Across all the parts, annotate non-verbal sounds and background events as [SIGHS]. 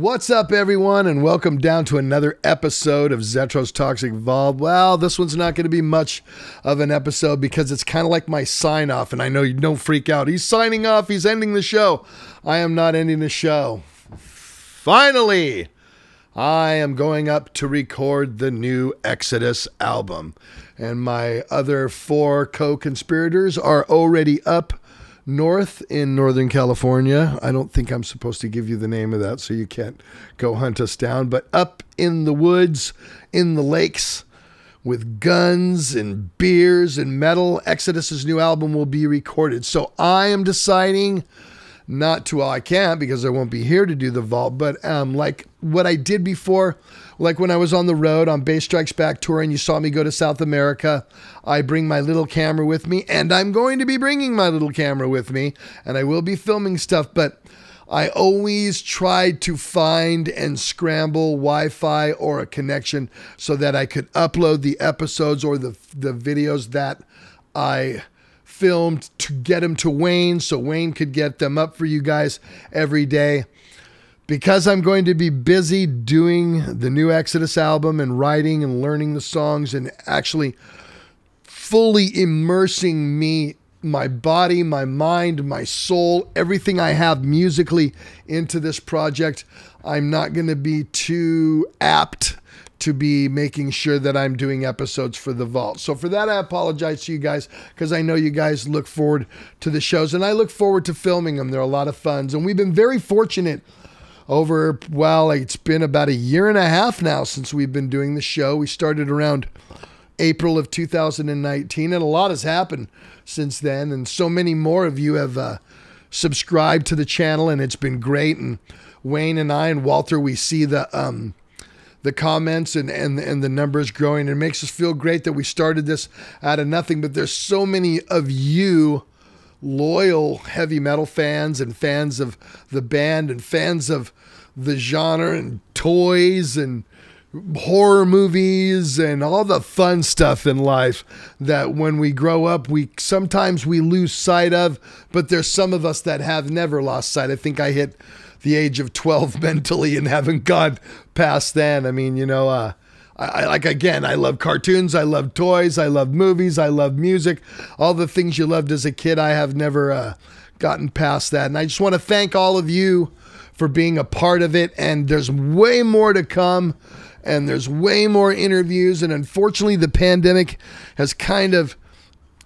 What's up, everyone, and welcome down to another episode of Zetros Toxic Vault. Well, this one's not going to be much of an episode because it's kind of like my sign off, and I know you don't freak out. He's signing off, he's ending the show. I am not ending the show. Finally, I am going up to record the new Exodus album, and my other four co conspirators are already up north in Northern California. I don't think I'm supposed to give you the name of that, so you can't go hunt us down. But up in the woods, in the lakes, with guns and beers and metal, Exodus's new album will be recorded. So I am deciding not to, well, I can't because I won't be here to do the vault, but um, like what I did before, like when I was on the road on Bay Strikes Back tour and you saw me go to South America, I bring my little camera with me, and I'm going to be bringing my little camera with me, and I will be filming stuff, but I always tried to find and scramble Wi-Fi or a connection so that I could upload the episodes or the the videos that I filmed to get them to Wayne so Wayne could get them up for you guys every day because I'm going to be busy doing the new Exodus album and writing and learning the songs and actually fully immersing me, my body, my mind, my soul, everything I have musically into this project, I'm not going to be too apt to be making sure that I'm doing episodes for the vault. So for that, I apologize to you guys because I know you guys look forward to the shows and I look forward to filming them. They're a lot of fun. And we've been very fortunate over, well, it's been about a year and a half now since we've been doing the show. We started around April of 2019, and a lot has happened since then. And so many more of you have uh, subscribed to the channel, and it's been great. And Wayne and I and Walter, we see the um, the comments and, and and the numbers growing. It makes us feel great that we started this out of nothing. But there's so many of you loyal heavy metal fans and fans of the band and fans of the genre and toys and horror movies and all the fun stuff in life that when we grow up we sometimes we lose sight of but there's some of us that have never lost sight. I think i hit the age of 12 [LAUGHS] mentally and haven't gone past then. I mean you know uh I, like again, I love cartoons, I love toys, I love movies, I love music, all the things you loved as a kid. I have never uh, gotten past that, and I just want to thank all of you for being a part of it. And there's way more to come, and there's way more interviews. And unfortunately, the pandemic has kind of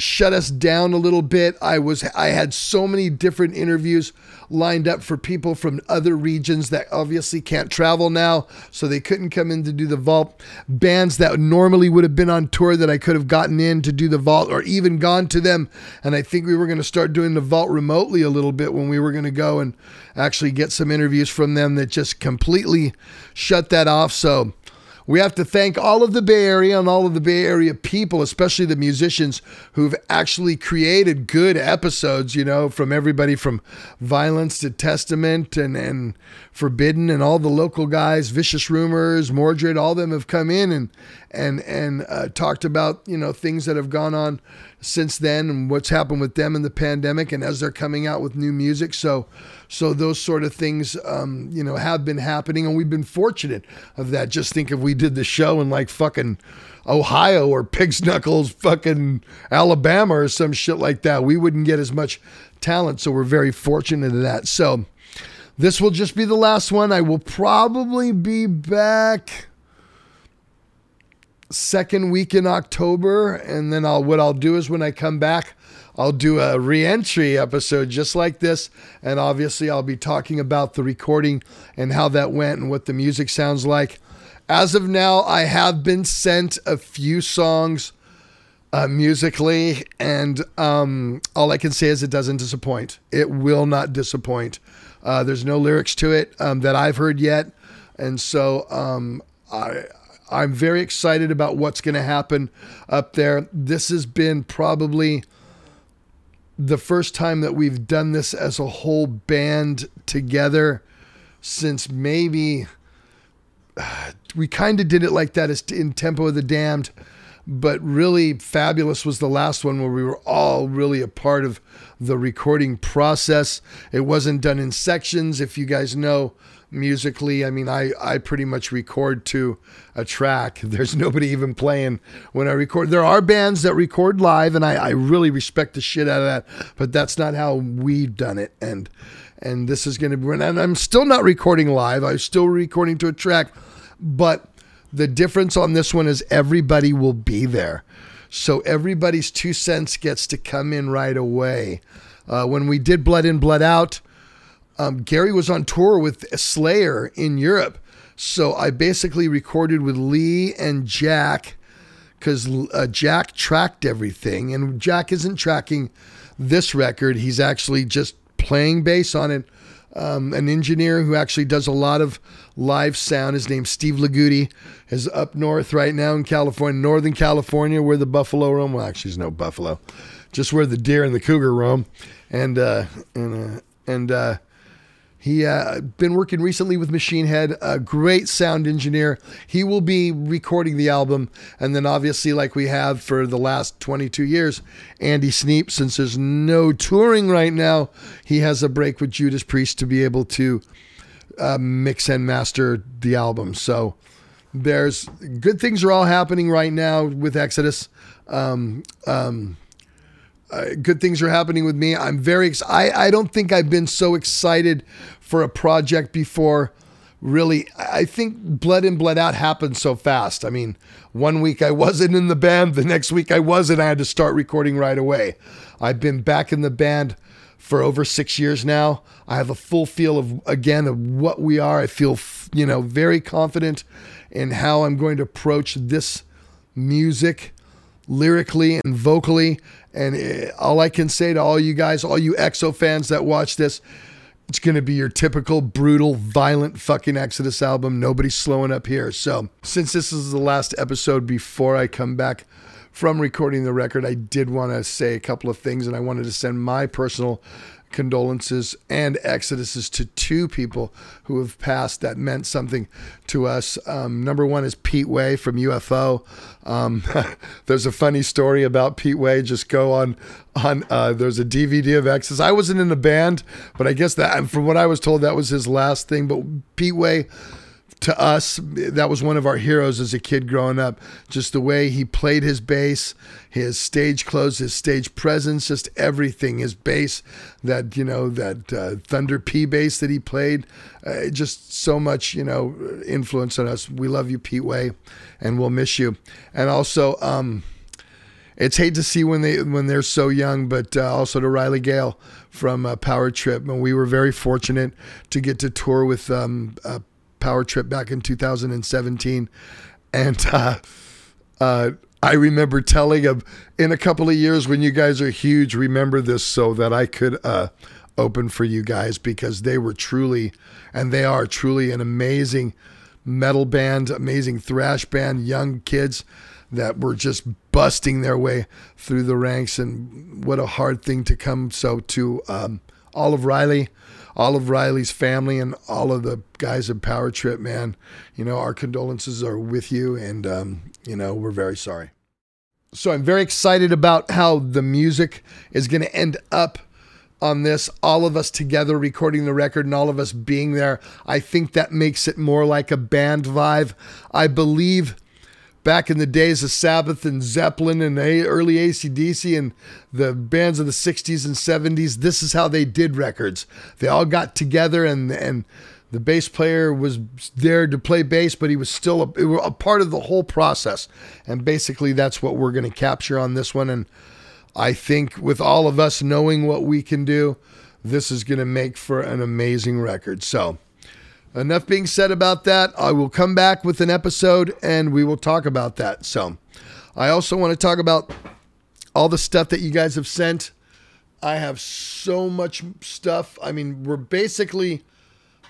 shut us down a little bit. I was I had so many different interviews lined up for people from other regions that obviously can't travel now, so they couldn't come in to do the vault. Bands that normally would have been on tour that I could have gotten in to do the vault or even gone to them. And I think we were going to start doing the vault remotely a little bit when we were going to go and actually get some interviews from them that just completely shut that off. So we have to thank all of the Bay Area and all of the Bay Area people, especially the musicians who've actually created good episodes, you know, from everybody from Violence to Testament and, and Forbidden and all the local guys, Vicious Rumors, Mordred, all them have come in and and and uh, talked about, you know, things that have gone on since then and what's happened with them in the pandemic and as they're coming out with new music. So, so those sort of things, um, you know, have been happening and we've been fortunate of that. Just think if we did the show in like fucking Ohio or Pig's Knuckles, fucking Alabama or some shit like that, we wouldn't get as much talent. So we're very fortunate of that. So this will just be the last one. I will probably be back second week in October, and then I'll what I'll do is when I come back, I'll do a reentry episode just like this, and obviously I'll be talking about the recording and how that went and what the music sounds like. As of now, I have been sent a few songs uh, musically, and um, all I can say is it doesn't disappoint. It will not disappoint. Uh, there's no lyrics to it um, that I've heard yet, and so um, I I'm very excited about what's going to happen up there. This has been probably the first time that we've done this as a whole band together since maybe [SIGHS] we kind of did it like that in Tempo of the Damned, but really Fabulous was the last one where we were all really a part of the recording process. It wasn't done in sections. If you guys know musically. I mean, I, I pretty much record to a track. [LAUGHS] There's nobody even playing when I record. There are bands that record live, and I, I really respect the shit out of that, but that's not how we've done it. And and this is going to be, and I'm still not recording live. I'm still recording to a track, but the difference on this one is everybody will be there. So everybody's two cents gets to come in right away. Uh, when we did Blood In, Blood Out, um, Gary was on tour with Slayer in Europe. So I basically recorded with Lee and Jack because uh, Jack tracked everything. And Jack isn't tracking this record, he's actually just playing bass on it. Um, an engineer who actually does a lot of live sound. His name's Steve Lagudi. Is up north right now in California, Northern California, where the buffalo roam. Well, actually, there's no buffalo, just where the deer and the cougar roam. And uh, and uh, and uh, he uh, been working recently with Machine Head, a great sound engineer. He will be recording the album, and then obviously, like we have for the last 22 years, Andy Sneap. Since there's no touring right now, he has a break with Judas Priest to be able to uh, mix and master the album. So there's good things are all happening right now with Exodus. Um, um, uh, good things are happening with me. I'm very ex- I I don't think I've been so excited for a project before. Really, I think Blood In Blood Out happened so fast. I mean, one week I wasn't in the band, the next week I was, and I had to start recording right away. I've been back in the band for over six years now. I have a full feel of again of what we are. I feel you know very confident in how I'm going to approach this music lyrically and vocally. And eh, all I can say to all you guys, all you EXO fans that watch this, it's going to be your typical brutal, violent fucking Exodus album. Nobody's slowing up here. So, since this is the last episode before I come back from recording the record, I did want to say a couple of things and I wanted to send my personal condolences and exoduses to two people who have passed that meant something to us. Um, number one is Pete Way from UFO. Um, [LAUGHS] there's a funny story about Pete Way. Just go on on. Uh, there's a DVD of Exodus. I wasn't in the band, but I guess that from what I was told, that was his last thing. But Pete Way to us, that was one of our heroes as a kid growing up. Just the way he played his bass, his stage clothes, his stage presence, just everything. His bass, that you know, that uh, Thunder P bass that he played, uh, just so much you know influence on us. We love you, Pete Way, and we'll miss you. And also, um, it's hate to see when they when they're so young, but uh, also to Riley Gale from uh, Power Trip, and we were very fortunate to get to tour with um, uh, power trip back in 2017. And uh, uh, I remember telling him in a couple of years when you guys are huge, remember this so that I could uh, open for you guys because they were truly, and they are truly an amazing metal band, amazing thrash band, young kids that were just busting their way through the ranks. And what a hard thing to come. So to um, Olive Riley, all of Riley's family and all of the guys at Power Trip, man, you know, our condolences are with you, and um, you know, we're very sorry. So I'm very excited about how the music is going to end up on this, all of us together recording the record and all of us being there. I think that makes it more like a band vibe. I believe back in the days of Sabbath and Zeppelin and early ACDC and the bands of the 60s and 70s, this is how they did records. They all got together and and the bass player was there to play bass, but he was still a, a part of the whole process. And basically, that's what we're going to capture on this one. And I think with all of us knowing what we can do, this is going to make for an amazing record. So, enough being said about that. I will come back with an episode and we will talk about that. So, I also want to talk about all the stuff that you guys have sent. I have so much stuff. I mean, we're basically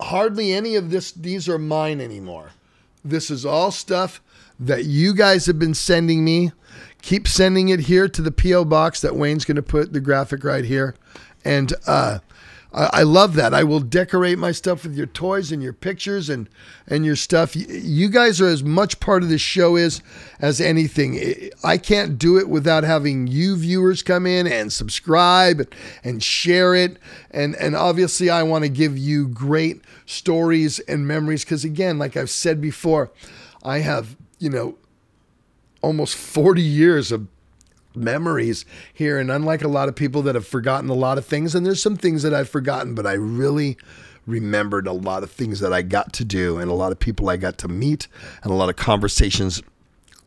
hardly any of this these are mine anymore. This is all stuff that you guys have been sending me. Keep sending it here to the PO box that Wayne's going to put the graphic right here. And uh I, I love that. I will decorate my stuff with your toys and your pictures and and your stuff. You, you guys are as much part of this show is as anything. I can't do it without having you viewers come in and subscribe and share it. And and obviously, I want to give you great stories and memories because again, like I've said before, I have you know almost 40 years of memories here. And unlike a lot of people that have forgotten a lot of things, and there's some things that I've forgotten, but I really remembered a lot of things that I got to do and a lot of people I got to meet and a lot of conversations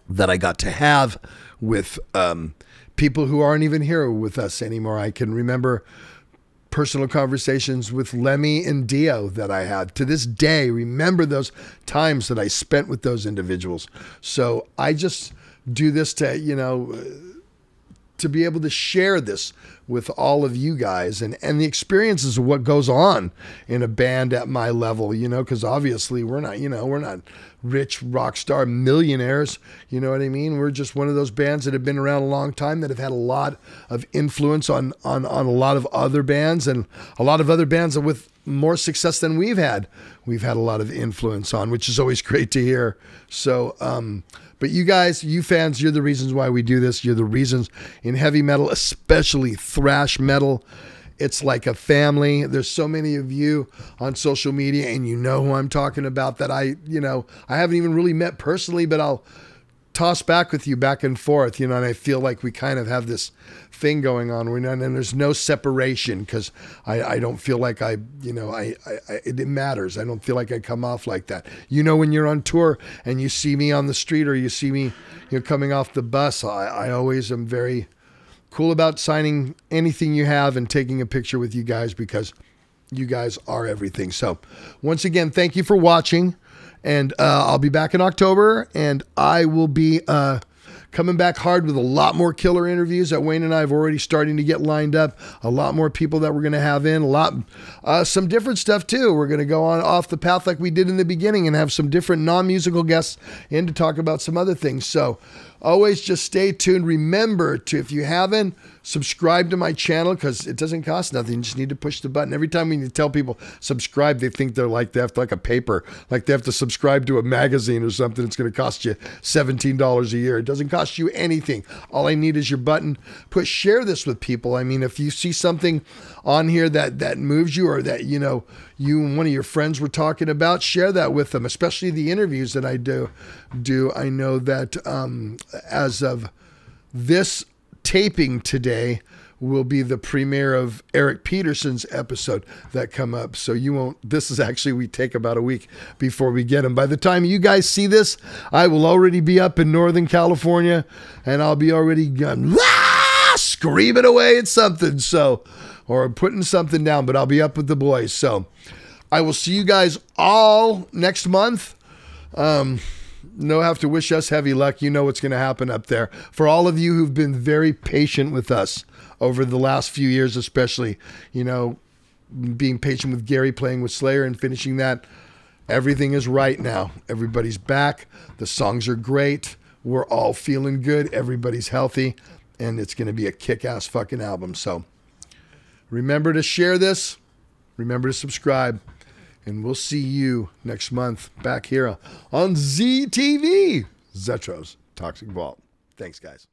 that I got to have with um, people who aren't even here with us anymore. I can remember personal conversations with Lemmy and Dio that I had. To this day, remember those times that I spent with those individuals. So I just do this to, you know, to be able to share this with all of you guys and and the experiences of what goes on in a band at my level you know because obviously we're not you know we're not rich rock star millionaires you know what i mean? We're just one of those bands that have been around a long time that have had a lot of influence on on on a lot of other bands and a lot of other bands with more success than we've had we've had a lot of influence on which is always great to hear. So um but you guys, you fans, you're the reasons why we do this. You're the reasons in heavy metal, especially thrash metal. It's like a family. There's so many of you on social media, and you know who I'm talking about that I, you know, I haven't even really met personally, but I'll toss back with you back and forth, you know, and I feel like we kind of have this thing going on. We're not, and there's no separation because I, I don't feel like I, you know, I, I, it matters. I don't feel like I come off like that. You know, when you're on tour and you see me on the street or you see me, you know, coming off the bus, I, I always am very cool about signing anything you have and taking a picture with you guys because you guys are everything. So once again, thank you for watching. And uh, I'll be back in October, and I will be uh, coming back hard with a lot more killer interviews that Wayne and I have already starting to get lined up. A lot more people that we're going to have in. A lot, uh, some different stuff too. We're going to go on off the path like we did in the beginning and have some different non-musical guests in to talk about some other things. So always just stay tuned. Remember to, if you haven't, subscribe to my channel because it doesn't cost nothing. You just need to push the button. Every time we tell people subscribe, they think they're like they have to, like a paper, like they have to subscribe to a magazine or something. It's going to cost you $17 a year. It doesn't cost you anything. All I need is your button. Put share this with people. I mean, if you see something on here that that moves you or that you know you and one of your friends were talking about, share that with them, especially the interviews that I do. Do I know that um, as of this taping today will be the premiere of Eric Peterson's episode that come up. So you won't this is actually we take about a week before we get them. By the time you guys see this, I will already be up in Northern California and I'll be already gun ah, screaming away at something. So or putting something down, but I'll be up with the boys. So I will see you guys all next month. Um no have to wish us heavy luck. You know what's going to happen up there. For all of you who've been very patient with us over the last few years, especially, you know, being patient with Gary playing with Slayer and finishing that, everything is right now. Everybody's back. The songs are great. We're all feeling good. Everybody's healthy. And it's going to be a kick ass fucking album. So remember to share this. Remember to subscribe. And we'll see you next month back here on ZTV, Zetro's Toxic Vault. Thanks, guys.